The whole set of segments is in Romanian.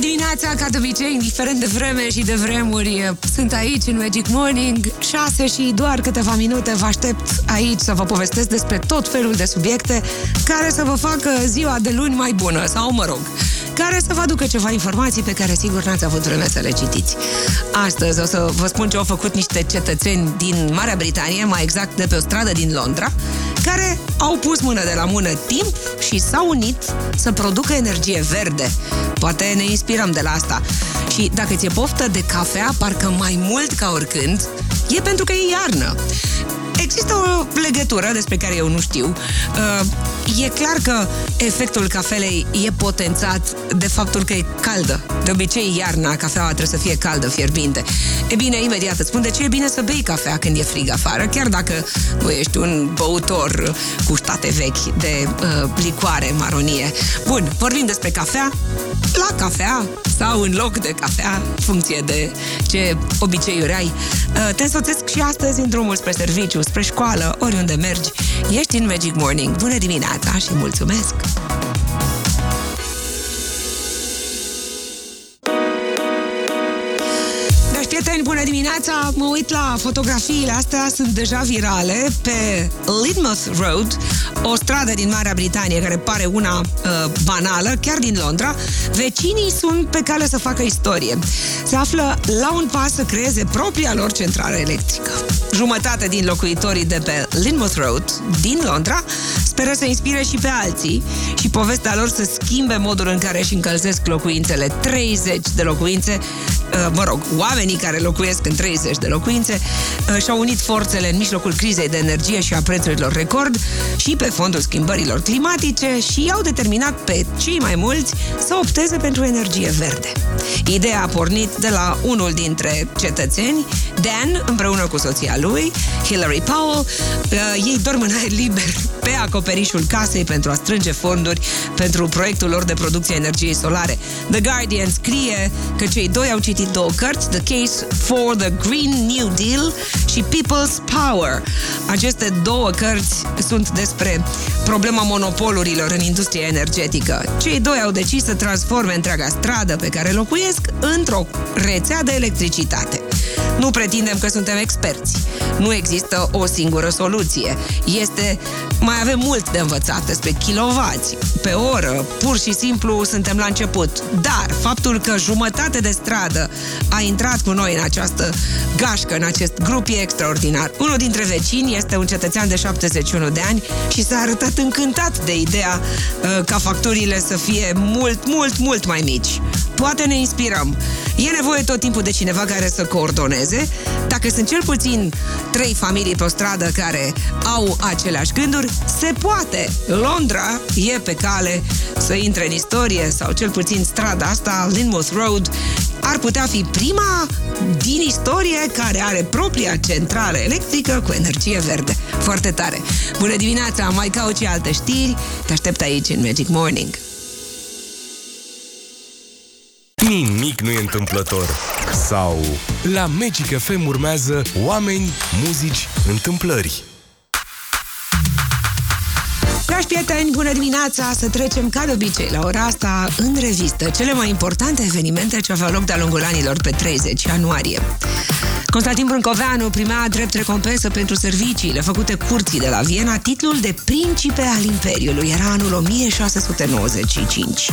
dimineața, ca de obicei, indiferent de vreme și de vremuri, sunt aici în Magic Morning, 6 și doar câteva minute vă aștept aici să vă povestesc despre tot felul de subiecte care să vă facă ziua de luni mai bună, sau mă rog, care să vă aducă ceva informații pe care sigur n-ați avut vreme să le citiți. Astăzi o să vă spun ce au făcut niște cetățeni din Marea Britanie, mai exact de pe o stradă din Londra, care au pus mână de la mână timp și s-au unit să producă energie verde. Poate ne inspirăm de la asta. Și dacă ți-e poftă de cafea, parcă mai mult ca oricând, e pentru că e iarnă. Există o legătură despre care eu nu știu. Uh, e clar că efectul cafelei e potențat de faptul că e caldă. De obicei, iarna, cafeaua trebuie să fie caldă, fierbinte. E bine, imediat îți spun de ce e bine să bei cafea când e frig afară, chiar dacă nu ești un băutor cu state vechi de uh, licoare maronie. Bun, vorbim despre cafea. La cafea sau în loc de cafea, funcție de ce obiceiuri ai. Uh, te însoțesc și astăzi în drumul spre serviciu, spre școală, oriunde mergi. Ești în Magic Morning. Bună dimineața și mulțumesc! Dimineața! Mă uit la fotografiile astea, sunt deja virale pe Lidmouth Road, o stradă din Marea Britanie care pare una uh, banală, chiar din Londra. Vecinii sunt pe cale să facă istorie. Se află la un pas să creeze propria lor centrală electrică. Jumătate din locuitorii de pe Linmouth Road, din Londra, speră să inspire și pe alții și povestea lor să schimbe modul în care își încălzesc locuințele. 30 de locuințe, uh, mă rog, oamenii care locuiesc în 30 de locuințe uh, și-au unit forțele în mijlocul crizei de energie și a prețurilor record și pe fondul schimbărilor climatice și au determinat pe cei mai mulți să opteze pentru energie verde. Ideea a pornit de la unul dintre cetățeni, Dan, împreună cu soția lui, Hillary Powell. Uh, ei dorm în aer liber pe acoperișul casei pentru a strânge fonduri pentru proiectul lor de producție a energiei solare. The Guardian scrie că cei doi au citit două cărți, The Case for the Green New Deal și People's Power. Aceste două cărți sunt despre problema monopolurilor în industria energetică. Cei doi au decis să transforme întreaga stradă pe care locuiesc într-o rețea de electricitate. Nu pretindem că suntem experți. Nu există o singură soluție. Este mai avem mult de învățat despre kilovați pe oră. Pur și simplu suntem la început. Dar faptul că jumătate de stradă a intrat cu noi în această gașcă, în acest grup, e extraordinar. Unul dintre vecini este un cetățean de 71 de ani și s-a arătat încântat de ideea uh, ca facturile să fie mult, mult, mult mai mici. Poate ne inspirăm. E nevoie tot timpul de cineva care să coordoneze. Dacă sunt cel puțin trei familii pe o stradă care au aceleași gânduri, se poate. Londra e pe cale să intre în istorie, sau cel puțin strada asta, Linmouth Road, ar putea fi prima din istorie care are propria centrală electrică cu energie verde. Foarte tare! Bună dimineața! Mai caut și alte știri. Te aștept aici în Magic Morning. Nimic nu e întâmplător. Sau la Magic FM urmează oameni, muzici, întâmplări. Dragi prieteni, bună dimineața! Să trecem ca de obicei la ora asta în revistă cele mai importante evenimente ce aveau loc de-a lungul anilor pe 30 ianuarie. Constantin Brâncoveanu primea drept recompensă pentru serviciile făcute curții de la Viena titlul de principe al Imperiului. Era anul 1695.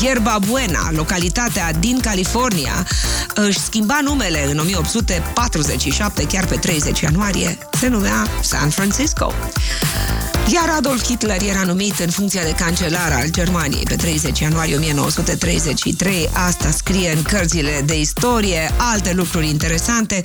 Gherba Buena, localitatea din California, își schimba numele în 1847, chiar pe 30 ianuarie, se numea San Francisco. Iar Adolf Hitler era numit în funcția de cancelar al Germaniei pe 30 ianuarie 1933. Asta scrie în cărțile de istorie, alte lucruri interesante.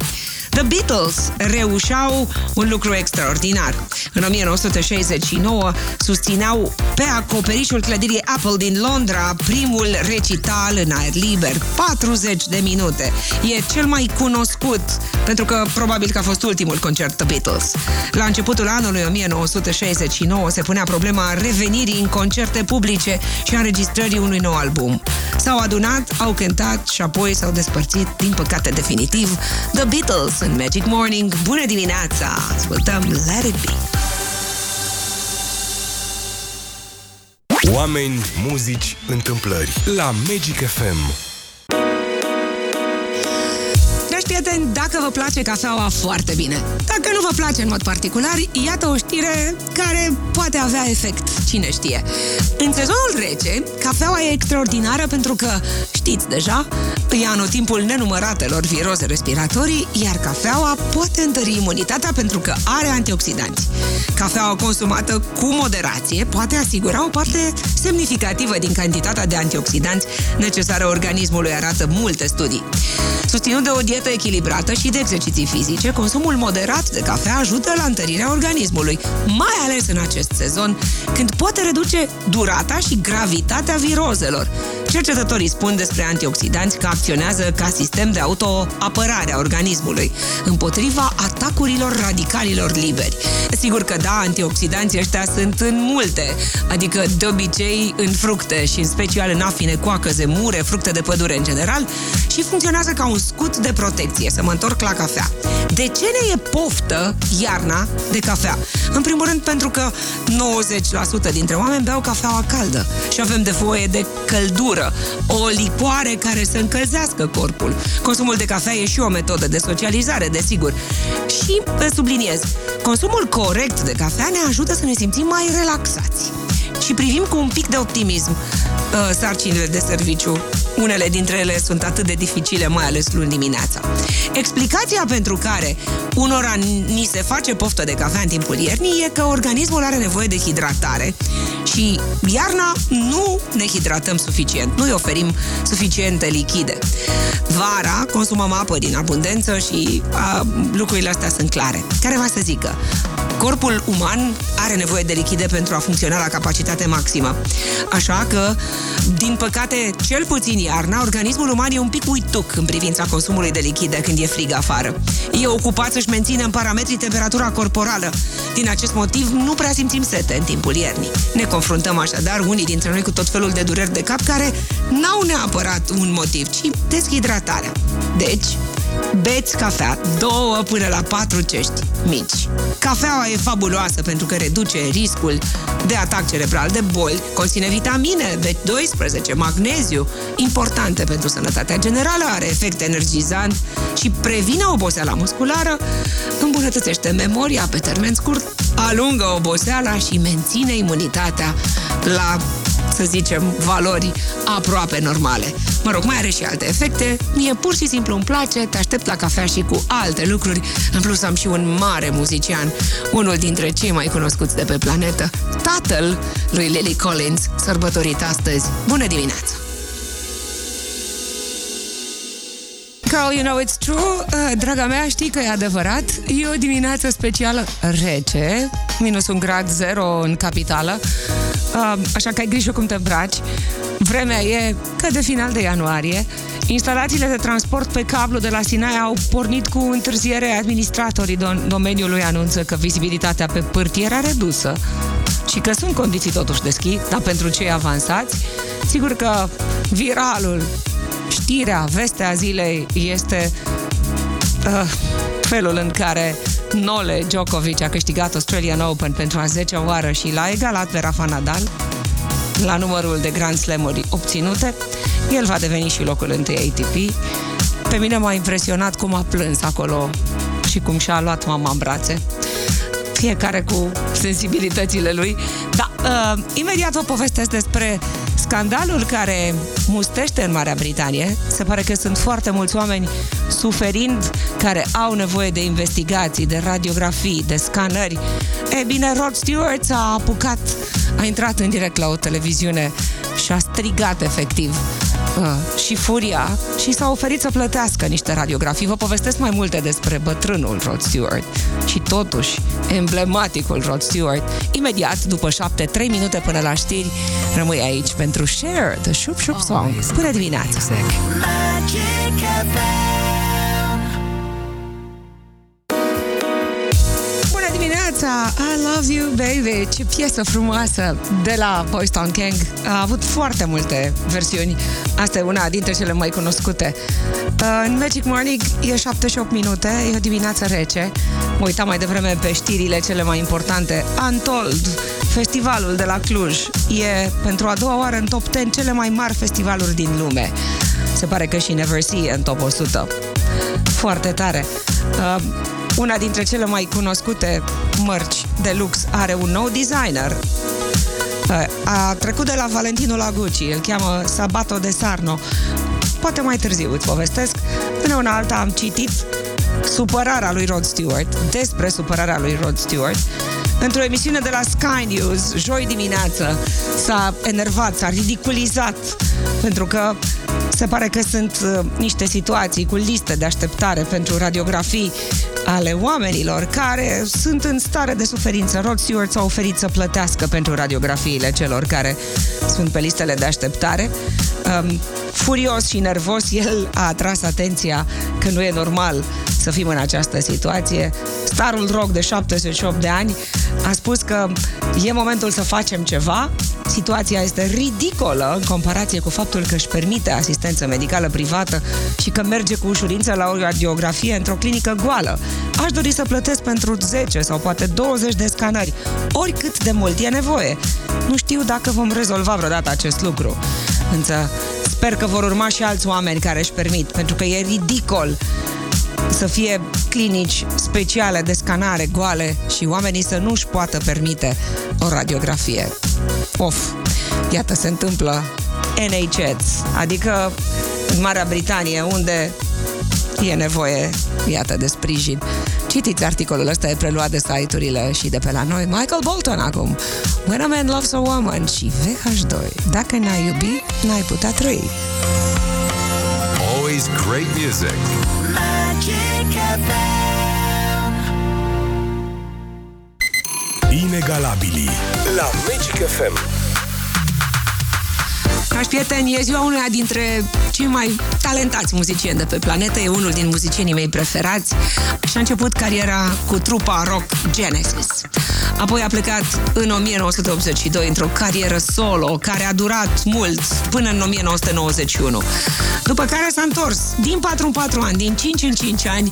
The Beatles reușeau un lucru extraordinar. În 1969 susțineau pe acoperișul clădirii Apple din Londra primul recital în aer liber, 40 de minute. E cel mai cunoscut, pentru că probabil că a fost ultimul concert The Beatles. La începutul anului 1969 se punea problema revenirii în concerte publice și a înregistrării unui nou album. S-au adunat, au cântat și apoi s-au despărțit, din păcate definitiv, The Beatles în Magic Morning. Bună dimineața! Ascultăm Let It Be! Oameni, muzici, întâmplări la Magic FM. Prieteni, dacă vă place cafeaua, foarte bine. Dacă nu vă place în mod particular, iată o știre care poate avea efect, cine știe. În sezonul rece, cafeaua e extraordinară pentru că, știți deja, îi anotimpul nenumăratelor viroze respiratorii, iar cafeaua poate întări imunitatea pentru că are antioxidanți. Cafeaua consumată cu moderație poate asigura o parte semnificativă din cantitatea de antioxidanți necesară organismului, arată multe studii. Susținut de o dietă echilibrată și de exerciții fizice, consumul moderat de cafea ajută la întărirea organismului, mai ales în acest sezon, când poate reduce durata și gravitatea virozelor. Cercetătorii spun despre antioxidanți că acționează ca sistem de autoapărare a organismului împotriva atacurilor radicalilor liberi. Sigur că da, antioxidanții ăștia sunt în multe, adică de obicei în fructe și în special în afine, coacăze, mure, fructe de pădure în general și funcționează ca un scut de protecție. Să mă întorc la cafea. De ce ne e poftă iarna de cafea? În primul rând pentru că 90% dintre oameni beau cafeaua caldă și avem nevoie de căldură, o licoare care să încălzească corpul. Consumul de cafea e și o metodă de socializare, desigur. Și subliniez, consumul corect de cafea ne ajută să ne simțim mai relaxați și privim cu un pic de optimism uh, sarcinile de serviciu. Unele dintre ele sunt atât de dificile, mai ales luni dimineața. Explicația pentru care unora ni se face poftă de cafea în timpul iernii e că organismul are nevoie de hidratare și iarna nu ne hidratăm suficient, nu îi oferim suficiente lichide. Vara consumăm apă din abundență și a, lucrurile astea sunt clare. Care va să zică? Corpul uman are nevoie de lichide pentru a funcționa la capacitate maximă. Așa că, din păcate, cel puțin iarna, organismul uman e un pic uituc în privința consumului de lichide când e frig afară. E ocupat să-și menține în parametrii temperatura corporală. Din acest motiv, nu prea simțim sete în timpul iernii. Ne confruntăm așadar unii dintre noi cu tot felul de dureri de cap care n-au neapărat un motiv, ci deshidratarea. Deci, Beți cafea, două până la patru cești mici. Cafeaua e fabuloasă pentru că reduce riscul de atac cerebral, de boli, conține vitamine, B12, magneziu, importante pentru sănătatea generală, are efect energizant și previne oboseala musculară, îmbunătățește memoria pe termen scurt, alungă oboseala și menține imunitatea la să zicem, valori aproape normale. Mă rog, mai are și alte efecte. Mie pur și simplu îmi place, te aștept la cafea și cu alte lucruri. În plus am și un mare muzician, unul dintre cei mai cunoscuți de pe planetă, tatăl lui Lily Collins, sărbătorit astăzi. Bună dimineața! Carl, you know it's true. Uh, draga mea, știi că e adevărat. E o dimineață specială rece, minus un grad zero în capitală. Uh, așa că ai grijă cum te îmbraci. Vremea e că de final de ianuarie. Instalațiile de transport pe cablu de la Sinaia au pornit cu întârziere. Administratorii dom- domeniului anunță că vizibilitatea pe pârtie era redusă și că sunt condiții totuși de schi, dar pentru cei avansați, sigur că viralul, știrea, vestea zilei este uh, felul în care Nole Djokovic a câștigat Australian Open pentru a 10 oară și l-a egalat pe Rafa Nadal la numărul de Grand Slam-uri obținute. El va deveni și locul întâi ATP. Pe mine m-a impresionat cum a plâns acolo și cum și-a luat mama în brațe. Fiecare cu sensibilitățile lui. Da, uh, imediat vă povestesc despre Scandalul care mustește în Marea Britanie, se pare că sunt foarte mulți oameni suferind, care au nevoie de investigații, de radiografii, de scanări. E bine, Rod Stewart s-a apucat, a intrat în direct la o televiziune și a strigat efectiv uh, și furia și s-a oferit să plătească niște radiografii. Vă povestesc mai multe despre bătrânul Rod Stewart și totuși emblematicul Rod Stewart. Imediat, după șapte, trei minute până la știri, rămâi aici pentru Share the Shoop Shoop Song. Până dimineața! Dimineața! I love you, baby! Ce piesă frumoasă de la Boys Town Gang. A avut foarte multe versiuni. Asta e una dintre cele mai cunoscute. Uh, în Magic Morning e 78 minute, e o dimineață rece. Mă uitam mai devreme pe știrile cele mai importante. Untold, festivalul de la Cluj, e pentru a doua oară în top 10 cele mai mari festivaluri din lume. Se pare că și Never See e în top 100. Foarte tare. Uh, una dintre cele mai cunoscute mărci de lux are un nou designer. Uh, a trecut de la Valentino la Gucci, îl cheamă Sabato de Sarno. Poate mai târziu îți povestesc. Până una alta am citit supărarea lui Rod Stewart, despre supărarea lui Rod Stewart, într-o emisiune de la Sky News, joi dimineață, s-a enervat, s-a ridiculizat, pentru că se pare că sunt uh, niște situații cu liste de așteptare pentru radiografii ale oamenilor care sunt în stare de suferință. Rod Stewart s-a oferit să plătească pentru radiografiile celor care sunt pe listele de așteptare. Um, furios și nervos, el a atras atenția că nu e normal să fim în această situație. Starul rock de 78 de ani a spus că e momentul să facem ceva. Situația este ridicolă în comparație cu faptul că își permite asistență medicală privată și că merge cu ușurință la o radiografie într-o clinică goală. Aș dori să plătesc pentru 10 sau poate 20 de scanări, oricât de mult e nevoie. Nu știu dacă vom rezolva vreodată acest lucru. Însă sper că vor urma și alți oameni care își permit, pentru că e ridicol să fie clinici speciale de scanare goale și oamenii să nu își poată permite o radiografie. Of, iată se întâmplă NHS, adică în Marea Britanie, unde e nevoie, iată, de sprijin. Citiți articolul ăsta, e preluat de site-urile și de pe la noi. Michael Bolton acum. When a man loves a woman și VH2. Dacă n-ai iubi, n-ai putea trăi. Always great music. Magic Inegalabili la Magic FM. Dragi prieteni, e ziua unuia dintre cei mai talentați muzicieni de pe planetă, e unul din muzicienii mei preferați și a început cariera cu trupa rock Genesis. Apoi a plecat în 1982 într-o carieră solo care a durat mult, până în 1991. După care s-a întors din 4 în 4 ani, din 5 în 5 ani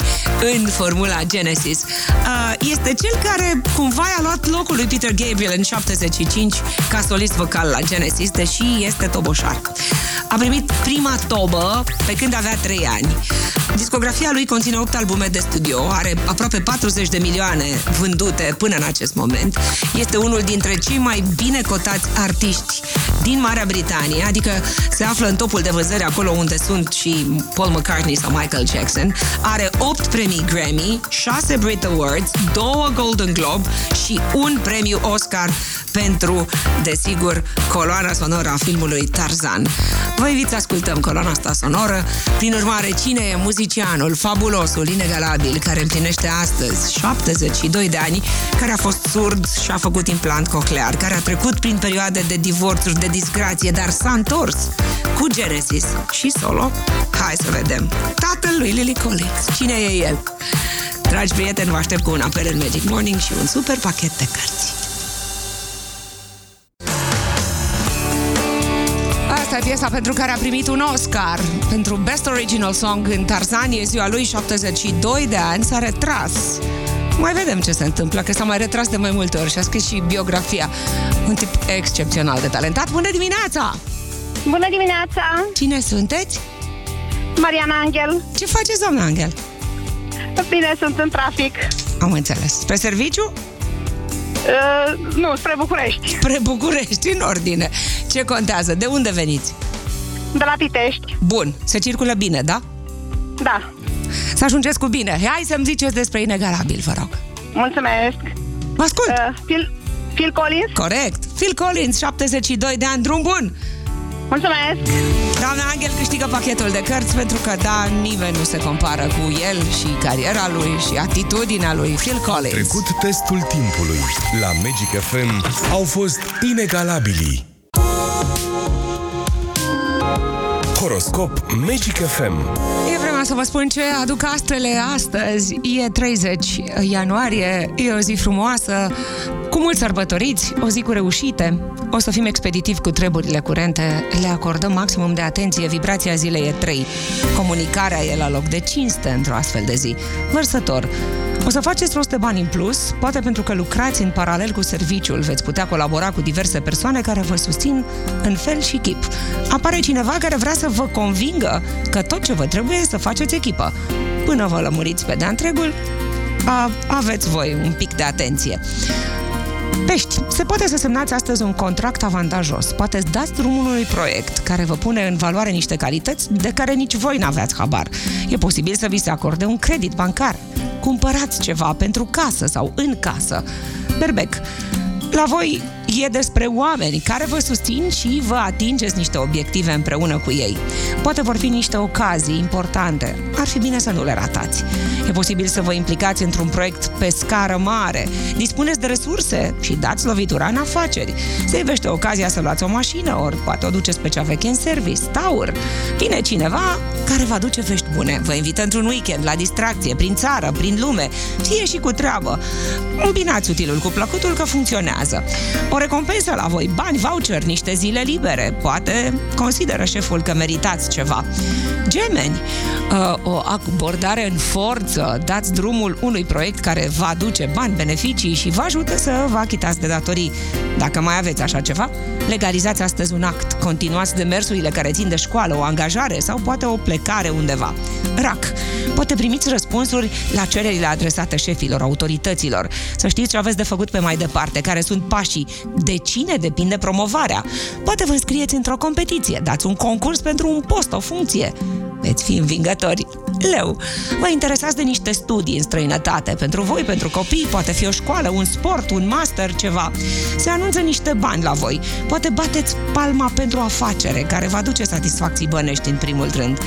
în formula Genesis. Uh, este cel care cumva a luat locul lui Peter Gabriel în 75 ca solist vocal la Genesis, deși este toboșar. A primit prima tobă pe când avea 3 ani. Discografia lui conține 8 albume de studio, are aproape 40 de milioane vândute până în acest moment. Este unul dintre cei mai bine cotați artiști din Marea Britanie, adică se află în topul de vânzări acolo unde sunt și Paul McCartney sau Michael Jackson. Are 8 premii Grammy, 6 Brit Awards, 2 Golden Globe și un premiu Oscar pentru, desigur, coloana sonoră a filmului Tarzan. Vă invit să ascultăm coloana asta sonoră. Prin urmare, cine e muzicianul, fabulosul, inegalabil, care împlinește astăzi 72 de ani, care a fost surd și a făcut implant coclear, care a trecut prin perioade de divorțuri, de disgrație, dar s-a întors cu Genesis și solo? Hai să vedem. Tatăl lui Lily Collins. Cine e el? Dragi prieteni, vă aștept cu un apel în Magic Morning și un super pachet de cărți. Piesa pentru care a primit un Oscar pentru Best Original Song în Tarzan. E ziua lui 72 de ani, s-a retras. Mai vedem ce se întâmplă, că s-a mai retras de mai multe ori și a scris și biografia. Un tip excepțional de talentat. Bună dimineața! Bună dimineața! Cine sunteți? Mariana Angel. Ce faceți, doamna Angel? Bine, sunt în trafic. Am înțeles. Spre serviciu? Uh, nu, spre București. Spre București, în ordine. Ce contează? De unde veniți? De la Pitești. Bun. Se circulă bine, da? Da. Să ajungeți cu bine. Hai să-mi ziceți despre Inegalabil, vă rog. Mulțumesc. Mă ascult. Uh, Phil, Phil Collins? Corect. Phil Collins, 72 de ani, drum bun. Mulțumesc! Doamna Angel câștigă pachetul de cărți pentru că, da, nimeni nu se compară cu el și cariera lui și atitudinea lui Phil Collins. Trecut testul timpului. La Magic FM au fost inegalabili. Horoscop Magic FM E vremea să vă spun ce aduc astrele astăzi. E 30 ianuarie, e o zi frumoasă, cu mulți sărbătoriți, o zi cu reușite. O să fim expeditivi cu treburile curente, le acordăm maximum de atenție, vibrația zilei e 3. Comunicarea e la loc de cinste într-o astfel de zi. Vărsător, o să faceți rost de bani în plus, poate pentru că lucrați în paralel cu serviciul, veți putea colabora cu diverse persoane care vă susțin în fel și chip. Apare cineva care vrea să vă convingă că tot ce vă trebuie e să faceți echipă. până vă lămuriți pe de întregul, a, aveți voi un pic de atenție. Pești, se poate să semnați astăzi un contract avantajos. Poate să dați drumul unui proiect care vă pune în valoare niște calități de care nici voi n-aveați habar. E posibil să vi se acorde un credit bancar. Cumpărați ceva pentru casă sau în casă. Berbec, la voi e despre oameni care vă susțin și vă atingeți niște obiective împreună cu ei. Poate vor fi niște ocazii importante. Ar fi bine să nu le ratați. E posibil să vă implicați într-un proiect pe scară mare. Dispuneți de resurse și dați lovitura în afaceri. Se ivește ocazia să luați o mașină, ori poate o duceți pe cea veche în service, taur. Vine cineva care va duce vești bune. Vă invită într-un weekend la distracție, prin țară, prin lume, fie și cu treabă. Îmbinați utilul cu plăcutul că funcționează. O recompensă la voi, bani, voucher, niște zile libere. Poate consideră șeful că meritați ceva. Gemeni, uh, o abordare în forță, dați drumul unui proiect care va aduce bani, beneficii și vă ajută să vă achitați de datorii. Dacă mai aveți așa ceva, legalizați astăzi un act, continuați demersurile care țin de școală, o angajare sau poate o plecare undeva. RAC. Poate primiți răspunsuri la cererile adresate șefilor, autorităților. Să știți ce aveți de făcut pe mai departe, care sunt pașii, de cine depinde promovarea. Poate vă înscrieți într-o competiție, dați un concurs pentru un post, o funcție. Veți fi învingători. Leu, vă interesați de niște studii în străinătate. Pentru voi, pentru copii, poate fi o școală, un sport, un master, ceva. Se anunță niște bani la voi. Poate bateți palma pentru o afacere care va duce satisfacții bănești în primul rând.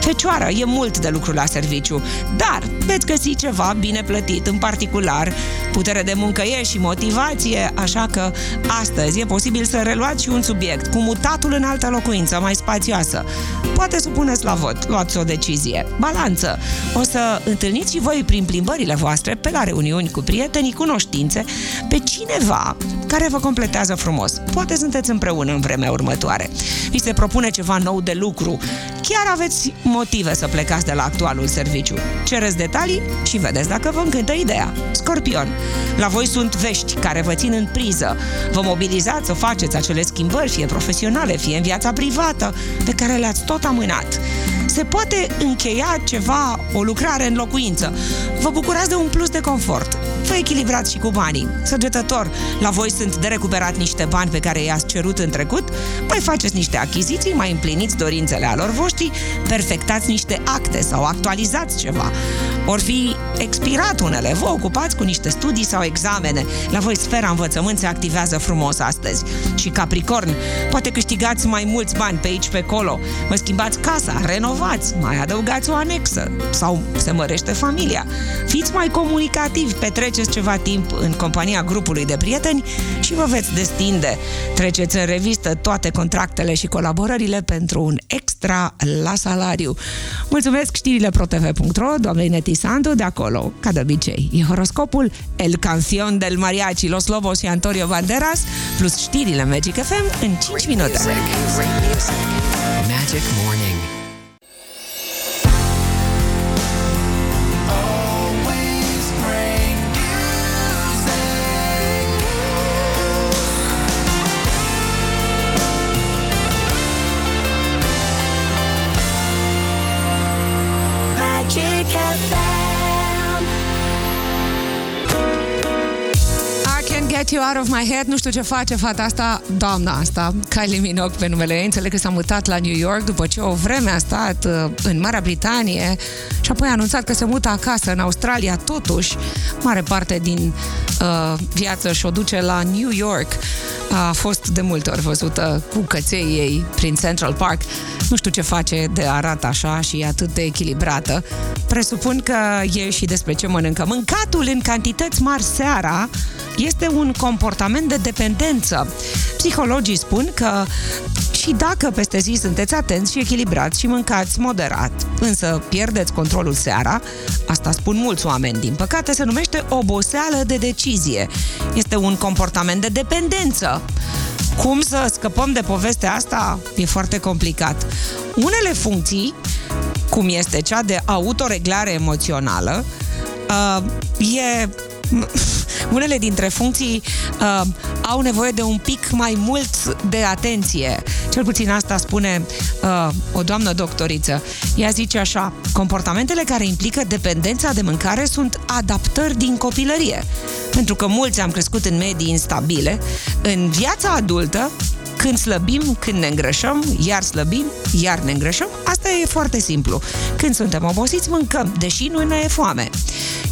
Fecioară, e mult de lucru la serviciu, dar veți găsi ceva bine plătit, în particular, putere de muncă e și motivație, așa că astăzi e posibil să reluați și un subiect, cu mutatul în altă locuință mai spațioasă. Poate supuneți la vot, luați o decizie. Balanță. O să întâlniți și voi prin plimbările voastre, pe la reuniuni cu prietenii, cunoștințe, pe cineva care vă completează frumos. Poate sunteți împreună în vremea următoare. Vi se propune ceva nou de lucru. Chiar aveți motive să plecați de la actualul serviciu. Cereți detalii și vedeți dacă vă încântă ideea. Scorpion. La voi sunt vești care vă țin în priză. Vă mobilizați să faceți acele schimbări, fie profesionale, fie în viața privată, pe care le-ați tot amânat se poate încheia ceva, o lucrare în locuință. Vă bucurați de un plus de confort. Vă echilibrați și cu banii. Săgetător, la voi sunt de recuperat niște bani pe care i-ați cerut în trecut, mai faceți niște achiziții, mai împliniți dorințele alor voștri, perfectați niște acte sau actualizați ceva. Or fi expirat unele, vă ocupați cu niște studii sau examene. La voi sfera învățământ se activează frumos astăzi. Și Capricorn, poate câștigați mai mulți bani pe aici, pe acolo. Vă schimbați casa, renovați, mai adăugați o anexă sau se mărește familia. Fiți mai comunicativi, petreceți ceva timp în compania grupului de prieteni și vă veți destinde. Treceți în revistă toate contractele și colaborările pentru un extra la salariu. Mulțumesc știrile protv.ro, doamnei Neti Sandu, de acolo, ca de obicei. E horoscopul El Canción del Mariachi, Los Lobos și Antonio Banderas, plus știrile Magic FM în 5 minute. Magic Morning Get You Out of My Head, nu știu ce face fata asta, doamna asta, Kylie Minogue pe numele ei, înțeleg că s-a mutat la New York după ce o vreme a stat uh, în Marea Britanie și apoi a anunțat că se mută acasă în Australia, totuși, mare parte din uh, viață și-o duce la New York. A fost de multe ori văzută cu căței ei prin Central Park. Nu știu ce face de arată așa și e atât de echilibrată. Presupun că e și despre ce mănâncă. Mâncatul în cantități mari seara este un comportament de dependență. Psihologii spun că și dacă peste zi sunteți atenți și echilibrați și mâncați moderat, însă pierdeți controlul seara, asta spun mulți oameni, din păcate se numește oboseală de decizie. Este un comportament de dependență. Cum să scăpăm de povestea asta? E foarte complicat. Unele funcții, cum este cea de autoreglare emoțională, uh, e unele dintre funcții uh, au nevoie de un pic mai mult de atenție. Cel puțin asta spune uh, o doamnă doctoriță. Ea zice așa, comportamentele care implică dependența de mâncare sunt adaptări din copilărie. Pentru că mulți am crescut în medii instabile, în viața adultă când slăbim, când ne îngrășăm, iar slăbim, iar ne îngrășăm, asta e foarte simplu. Când suntem obosiți, mâncăm, deși nu ne e foame.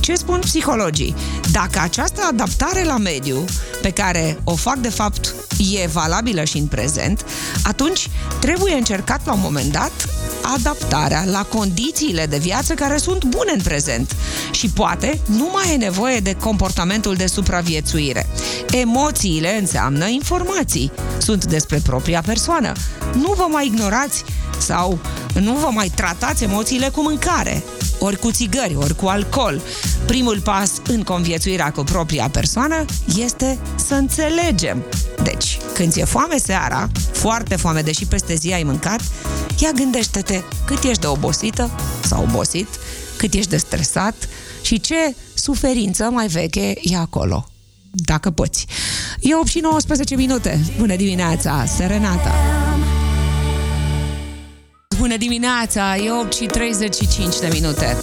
Ce spun psihologii? Dacă această adaptare la mediu, pe care o fac de fapt, e valabilă și în prezent, atunci trebuie încercat la un moment dat adaptarea la condițiile de viață care sunt bune în prezent. Și poate nu mai e nevoie de comportamentul de supraviețuire. Emoțiile înseamnă informații. Sunt despre propria persoană. Nu vă mai ignorați sau nu vă mai tratați emoțiile cu mâncare, ori cu țigări, ori cu alcool. Primul pas în conviețuirea cu propria persoană este să înțelegem. Deci, când ți-e foame seara, foarte foame, deși peste zi ai mâncat, ia gândește-te cât ești de obosită sau obosit, cât ești de stresat și ce suferință mai veche e acolo dacă poți. E 8 și 19 minute. Bună dimineața, Serenata! Bună dimineața, e 8 și 35 de minute.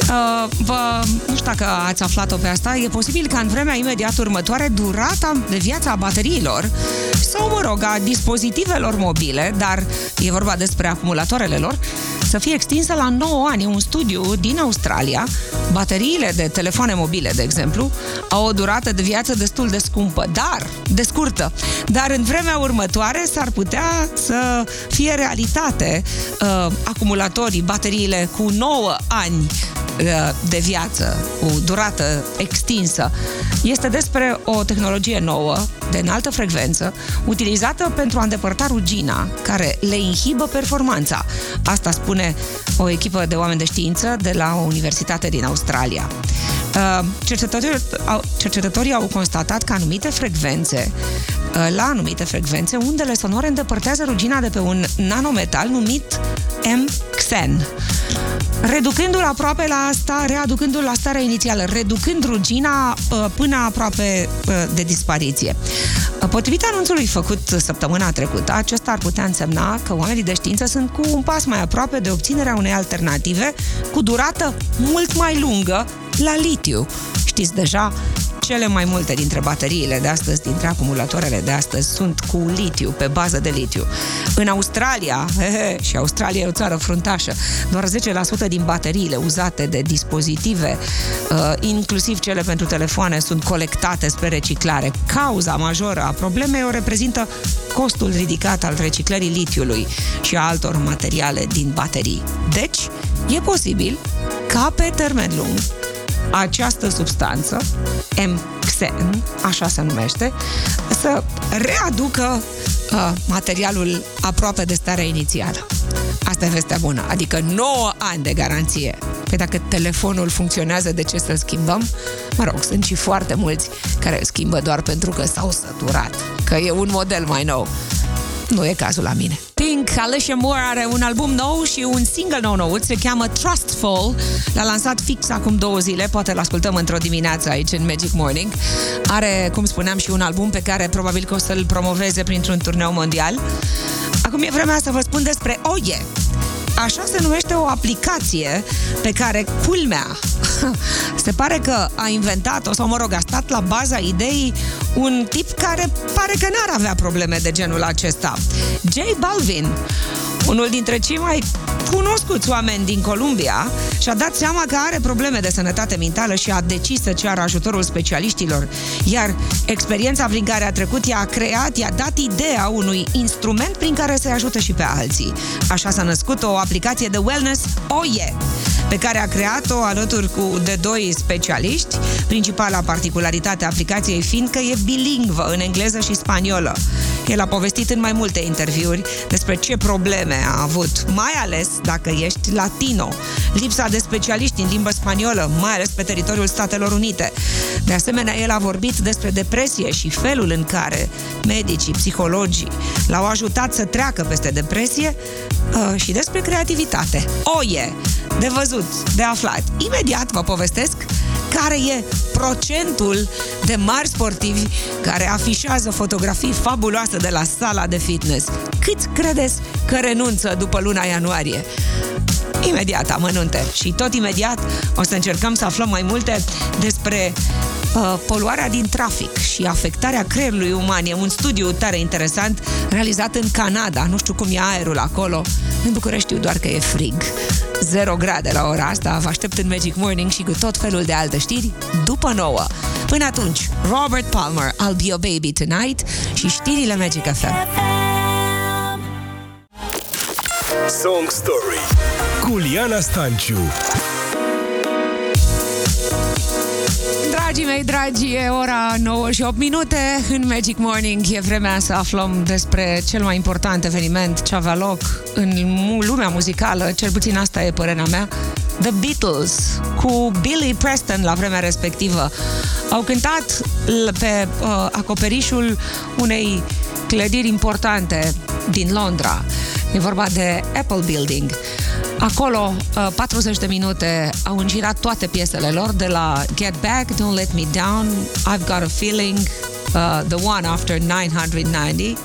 Uh, vă, nu știu dacă ați aflat-o pe asta, e posibil ca în vremea imediat următoare durata de viață a bateriilor sau, mă rog, a dispozitivelor mobile, dar e vorba despre acumulatoarele lor, să fie extinsă la 9 ani. Un studiu din Australia, bateriile de telefoane mobile, de exemplu, au o durată de viață destul de scumpă, dar de scurtă. Dar în vremea următoare s-ar putea să fie realitate uh, acumulatorii, bateriile cu 9 ani uh, de viață, cu durată extinsă. Este despre o tehnologie nouă, de înaltă frecvență, utilizată pentru a îndepărta rugina, care le inhibă performanța. Asta spune o echipă de oameni de știință de la o universitate din Australia. Uh, cercetătorii, cercetătorii au constatat că anumite frecvențe, uh, la anumite frecvențe, undele sonore îndepărtează rugina de pe un nanometal numit M-xen reducându-l aproape la asta, readucându-l la starea inițială, reducând rugina uh, până aproape de dispariție. Potrivit anunțului făcut săptămâna trecută, acesta ar putea însemna că oamenii de știință sunt cu un pas mai aproape de obținerea unei alternative cu durată mult mai lungă la litiu. Știți deja, cele mai multe dintre bateriile de astăzi, dintre acumulatoarele de astăzi, sunt cu litiu, pe bază de litiu. În Australia, he, și Australia e o țară fruntașă, doar 10% din bateriile uzate de dispozitive, uh, inclusiv cele pentru telefoane, sunt colectate spre reciclare. Cauza majoră a problemei o reprezintă costul ridicat al reciclării litiului și a altor materiale din baterii. Deci, e posibil ca pe termen lung această substanță, MXN, așa se numește, să readucă uh, materialul aproape de starea inițială. Asta e vestea bună, adică 9 ani de garanție. Păi dacă telefonul funcționează, de ce să-l schimbăm? Mă rog, sunt și foarte mulți care îl schimbă doar pentru că s-au săturat, că e un model mai nou. Nu e cazul la mine. Pink, Alicia Moore are un album nou și un single nou nouț, se cheamă Trustful. L-a lansat fix acum două zile, poate l ascultăm într-o dimineață aici în Magic Morning. Are, cum spuneam, și un album pe care probabil că o să-l promoveze printr-un turneu mondial. Acum e vremea să vă spun despre Oye. Așa se numește o aplicație pe care, culmea, se pare că a inventat-o, sau mă rog, a stat la baza ideii un tip care pare că n-ar avea probleme de genul acesta. J Balvin, unul dintre cei mai cunoscuți oameni din Columbia și-a dat seama că are probleme de sănătate mentală și a decis să ceară ajutorul specialiștilor. Iar experiența prin care a trecut i-a creat, i-a dat ideea unui instrument prin care să-i ajute și pe alții. Așa s-a născut o aplicație de wellness OIE, pe care a creat-o alături cu de doi specialiști, principala particularitate a aplicației fiind că e bilingvă în engleză și spaniolă. El a povestit în mai multe interviuri despre ce probleme a avut, mai ales dacă ești latino, lipsa de specialiști în limbă spaniolă, mai ales pe teritoriul Statelor Unite. De asemenea, el a vorbit despre depresie și felul în care medicii, psihologii l-au ajutat să treacă peste depresie uh, și despre creativitate. Oie! De văzut, de aflat. Imediat vă povestesc care e procentul de mari sportivi care afișează fotografii fabuloase de la sala de fitness. Câți credeți că renunță după luna ianuarie? Imediat amănunte și tot imediat o să încercăm să aflăm mai multe despre uh, poluarea din trafic și afectarea creierului uman. E un studiu tare interesant realizat în Canada. Nu știu cum e aerul acolo. În București știu doar că e frig. 0 grade la ora asta. Vă aștept în Magic Morning și cu tot felul de alte știri după nouă. Până atunci, Robert Palmer, I'll Be Your Baby Tonight și știrile Magic FM. Song Story cu Liana Stanciu Dragii mei, dragi, e ora 9 și 8 minute în Magic Morning. E vremea să aflăm despre cel mai important eveniment ce avea loc în lumea muzicală, cel puțin asta e părerea mea, The Beatles cu Billy Preston la vremea respectivă. Au cântat pe uh, acoperișul unei clădiri importante din Londra. E vorba de Apple Building. Acolo, 40 uh, de minute au îngirat toate piesele lor, de la Get Back, Don't Let Me Down, I've Got a Feeling, uh, The One After 990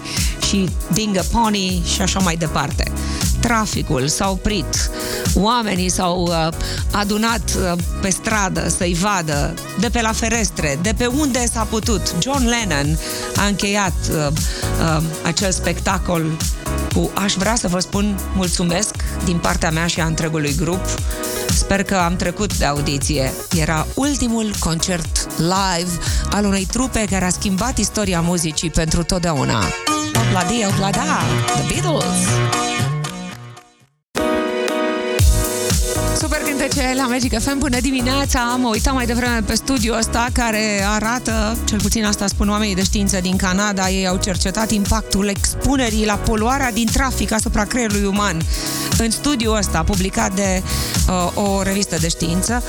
și Ding a Pony și așa mai departe. Traficul s-a oprit, oamenii s-au uh, adunat uh, pe stradă să-i vadă, de pe la ferestre, de pe unde s-a putut. John Lennon a încheiat uh, uh, acel spectacol cu aș vrea să vă spun mulțumesc din partea mea și a întregului grup. Sper că am trecut de audiție. Era ultimul concert live al unei trupe care a schimbat istoria muzicii pentru totdeauna. Opladi, oplada, The Beatles! Cântece la Magic FM. Bună dimineața! Mă uitam mai devreme pe studiul ăsta care arată, cel puțin asta spun oamenii de știință din Canada, ei au cercetat impactul expunerii la poluarea din trafic asupra creierului uman. În studiul ăsta, publicat de uh, o revistă de știință,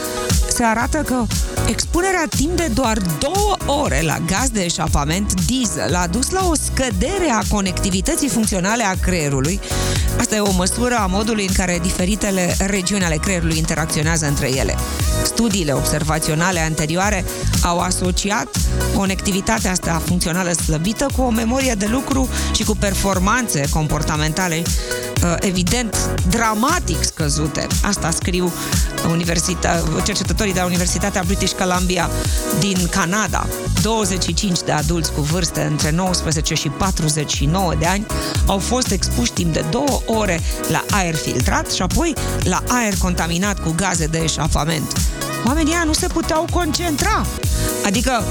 se arată că expunerea timp de doar două ore la gaz de eșapament diesel a dus la o scădere a conectivității funcționale a creierului. Asta e o măsură a modului în care diferitele regiuni ale creierului interacționează între ele. Studiile observaționale anterioare au asociat conectivitatea asta funcțională slăbită cu o memorie de lucru și cu performanțe comportamentale uh, evident dramatic scăzute. Asta scriu universita- cercetătorii de la Universitatea British Columbia din Canada. 25 de adulți cu vârste între 19 și 49 de ani au fost expuși timp de două ore la aer filtrat și apoi la aer contaminat cu gaze de eșafament. Oamenii nu se puteau concentra. Adică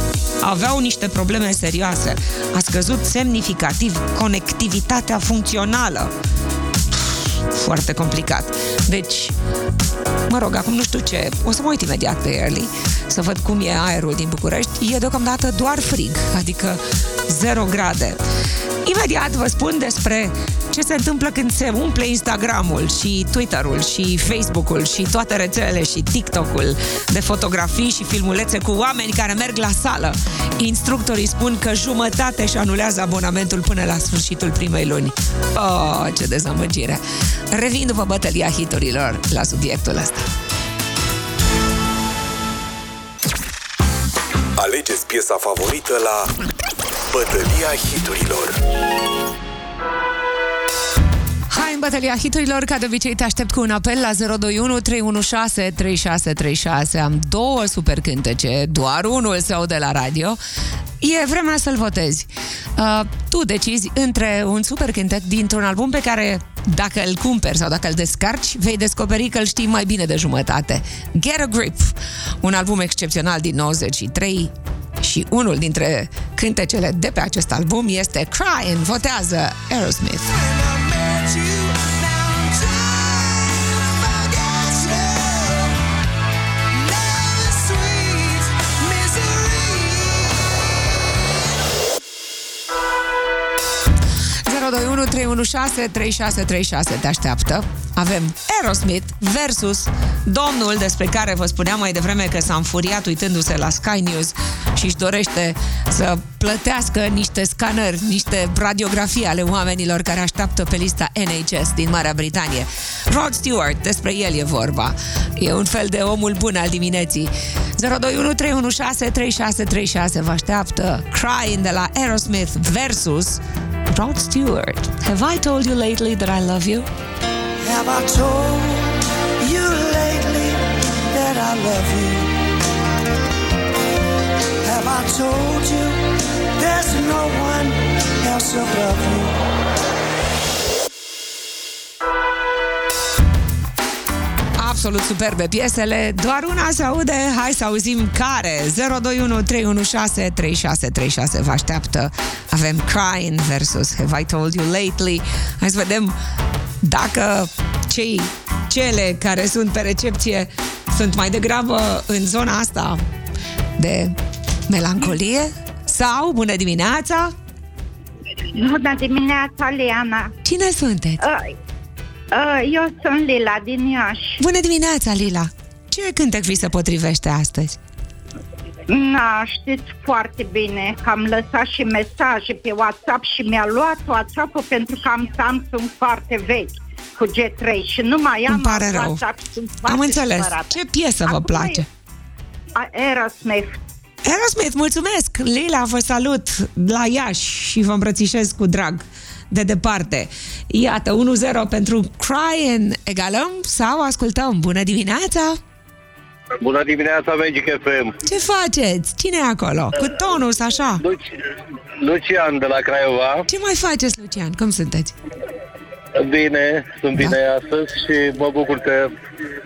aveau niște probleme serioase. A scăzut semnificativ conectivitatea funcțională foarte complicat. Deci, mă rog, acum nu știu ce, o să mă uit imediat pe Early să văd cum e aerul din București. E deocamdată doar frig, adică 0 grade. Imediat vă spun despre ce se întâmplă când se umple Instagramul și Twitterul și Facebookul și toate rețelele și TikTokul de fotografii și filmulețe cu oameni care merg la sală. Instructorii spun că jumătate și anulează abonamentul până la sfârșitul primei luni. Oh, ce dezamăgire! Revin după bătălia hiturilor la subiectul ăsta. Alegeți piesa favorită la Bătălia hiturilor. Hai în bătălia hiturilor, ca de obicei te aștept cu un apel la 021 316 3636. Am două super cântece, doar unul se aude la radio. E vremea să-l votezi. Uh, tu decizi între un super cântec dintr-un album pe care dacă îl cumperi sau dacă îl descarci, vei descoperi că îl știi mai bine de jumătate. Get a Grip, un album excepțional din 93 și unul dintre cântecele de pe acest album este Crying, votează Aerosmith. 3636 te așteaptă. Avem Aerosmith versus domnul despre care vă spuneam mai devreme că s-a înfuriat uitându-se la Sky News și își dorește să plătească niște scanări, niște radiografii ale oamenilor care așteaptă pe lista NHS din Marea Britanie. Rod Stewart, despre el e vorba. E un fel de omul bun al dimineții. 021 vă așteaptă Crying de la Aerosmith versus Rod Stewart. Have I told you lately that I love you? Have I told you lately that I love you? Have I told you there's no one else above you? Absolut superbe piesele, doar una se aude, hai să auzim care. 021 316 3636 vă așteaptă. Avem Crying versus Have I Told You Lately. Hai să vedem dacă cei, cele care sunt pe recepție sunt mai degrabă în zona asta de melancolie sau bună dimineața? Bună dimineața, Liana! Cine sunteți? Uh, uh, eu sunt Lila din Iași. Bună dimineața, Lila! Ce cântec vi se potrivește astăzi? Na, știți foarte bine că am lăsat și mesaje pe WhatsApp și mi-a luat WhatsApp-ul pentru că am Samsung foarte vechi cu G3 și nu mai am Îmi pare rău. WhatsApp. Am înțeles. Supărată. Ce piesă Acum vă place? Aerosmith. Aerosmith, mulțumesc! Lila, vă salut la Iași și vă îmbrățișez cu drag de departe. Iată, 1-0 pentru Crying. Egalăm sau ascultăm? Bună dimineața! Bună dimineața, Magic FM. Ce faceți? Cine e acolo? Cu tonus, așa? Luci... Lucian de la Craiova. Ce mai faceți, Lucian? Cum sunteți? Bine, sunt bine da? astăzi și mă bucur că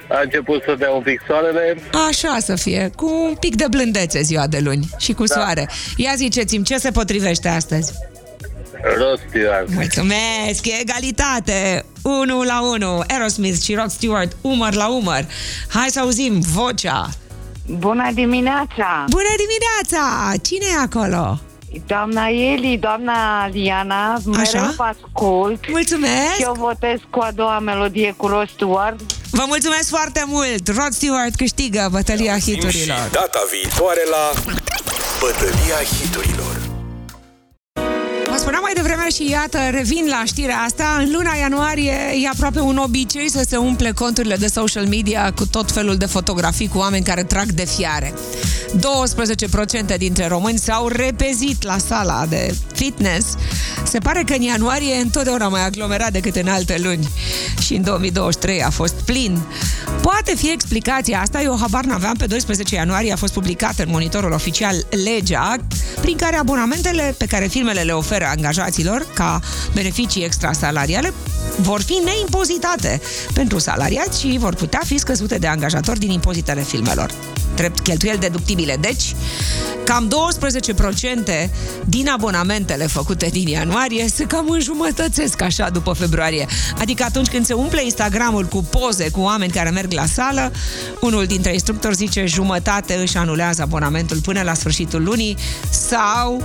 a început să dea un pic soarele. Așa să fie, cu un pic de blândețe ziua de luni și cu da. soare. Ia ziceți-mi, ce se potrivește astăzi? Rod Stewart. Mulțumesc, e egalitate. 1 la 1. Aerosmith și Rod Stewart, umăr la umăr. Hai să auzim vocea. Bună dimineața! Bună dimineața! Cine e acolo? Doamna Eli, doamna Liana, mereu vă ascult. Mulțumesc! Eu votez cu a doua melodie cu Rod Stewart. Vă mulțumesc foarte mult! Rod Stewart câștigă bătălia hiturilor. Și data viitoare la bătălia hiturilor. Vă spuneam mai devreme și iată, revin la știrea asta. În luna ianuarie e aproape un obicei să se umple conturile de social media cu tot felul de fotografii cu oameni care trag de fiare. 12% dintre români s-au repezit la sala de fitness. Se pare că în ianuarie e întotdeauna mai aglomerat decât în alte luni. Și în 2023 a fost plin. Poate fi explicația asta, eu habar n-aveam, pe 12 ianuarie a fost publicat în monitorul oficial legea prin care abonamentele pe care firmele le oferă angajaților ca beneficii extrasalariale vor fi neimpozitate pentru salariați și vor putea fi scăzute de angajatori din impozitele filmelor drept cheltuieli deductibile. Deci, cam 12% din abonamentele făcute din ianuarie se cam înjumătățesc așa după februarie. Adică atunci când se umple Instagramul cu poze cu oameni care merg la sală, unul dintre instructori zice jumătate își anulează abonamentul până la sfârșitul lunii sau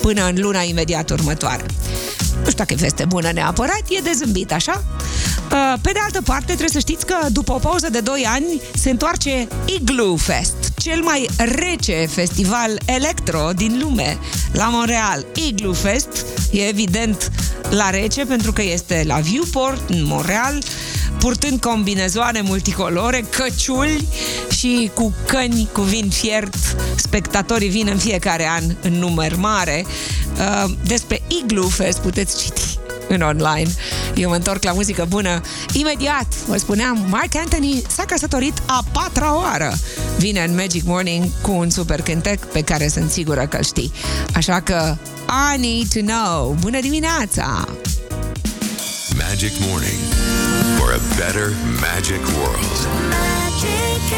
până în luna imediat următoare. Nu știu dacă e veste bună neapărat, e de zâmbit, așa? Uh, pe de altă parte, trebuie să știți că după o pauză de 2 ani se întoarce Igloo Fest, cel mai rece festival electro din lume, la Montreal. Igloo Fest e evident la rece pentru că este la Viewport, în Montreal, purtând combinezoane multicolore, căciuli și cu căni cu vin fiert. Spectatorii vin în fiecare an în număr mare. Uh, despre Igloo Fest puteți citi în online. Eu mă întorc la muzică bună. Imediat, vă spuneam, Mark Anthony s-a căsătorit a patra oară. Vine în Magic Morning cu un super cântec pe care sunt sigură că știi. Așa că, I need to know. Bună dimineața! Magic Morning for a better magic world. Magic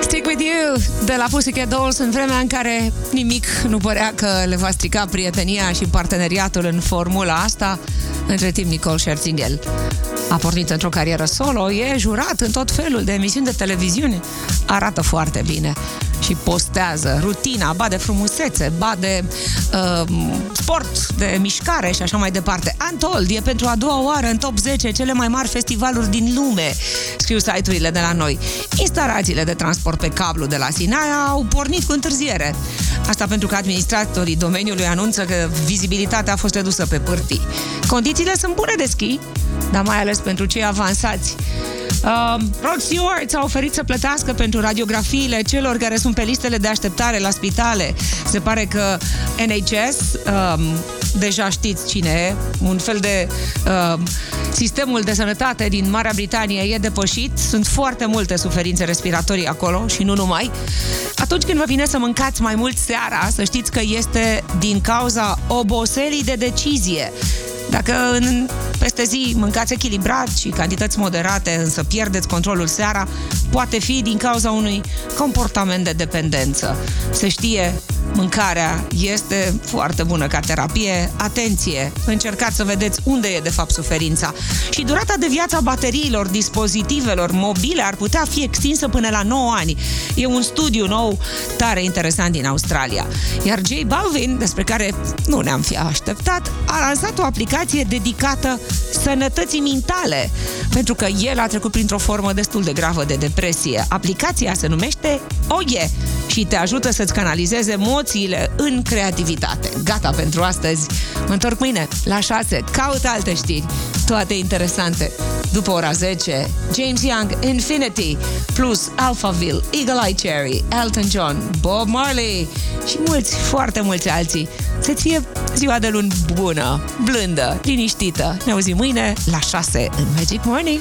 Stick With You de la Pussycat Dolls în vremea în care nimic nu părea că le va strica prietenia și parteneriatul în formula asta. Între timp, Nicole Scherzinger a pornit într-o carieră solo, e jurat în tot felul de emisiuni de televiziune. Arată foarte bine și postează rutina, ba de frumusețe, ba de uh, sport, de mișcare și așa mai departe. Untold e pentru a doua oară în top 10 cele mai mari festivaluri din lume, scriu site-urile de la noi. Instalațiile de transport pe cablu de la Sinaia au pornit cu întârziere. Asta pentru că administratorii domeniului anunță că vizibilitatea a fost redusă pe pârtii. Condițiile sunt bune de schi, dar mai ales pentru cei avansați. Uh, Rod Stewart a oferit să plătească pentru radiografiile celor care sunt pe listele de așteptare la spitale. Se pare că NHS, uh, deja știți cine e, un fel de uh, sistemul de sănătate din Marea Britanie e depășit. Sunt foarte multe suferințe respiratorii acolo și nu numai. Atunci când vă vine să mâncați mai mult seara, să știți că este din cauza oboselii de decizie. Dacă în, peste zi mâncați echilibrat și cantități moderate, însă pierdeți controlul seara, poate fi din cauza unui comportament de dependență. Se știe, mâncarea este foarte bună ca terapie. Atenție! Încercați să vedeți unde e de fapt suferința. Și durata de viață a bateriilor, dispozitivelor mobile ar putea fi extinsă până la 9 ani. E un studiu nou tare interesant din Australia. Iar J Balvin, despre care nu ne-am fi așteptat, a lansat o aplicație dedicată sănătății mentale, pentru că el a trecut printr-o formă destul de gravă de depresie. Aplicația se numește Oye și te ajută să-ți canalizezi emoțiile în creativitate. Gata pentru astăzi. Mă întorc mâine la 6. Caut alte știri, toate interesante. După ora 10, James Young, Infinity, plus Alphaville, Eagle Eye Cherry, Elton John, Bob Marley și mulți, foarte mulți alții. Să-ți fie ziua de luni bună, blândă, liniștită. Ne auzim mâine la 6 în Magic Morning.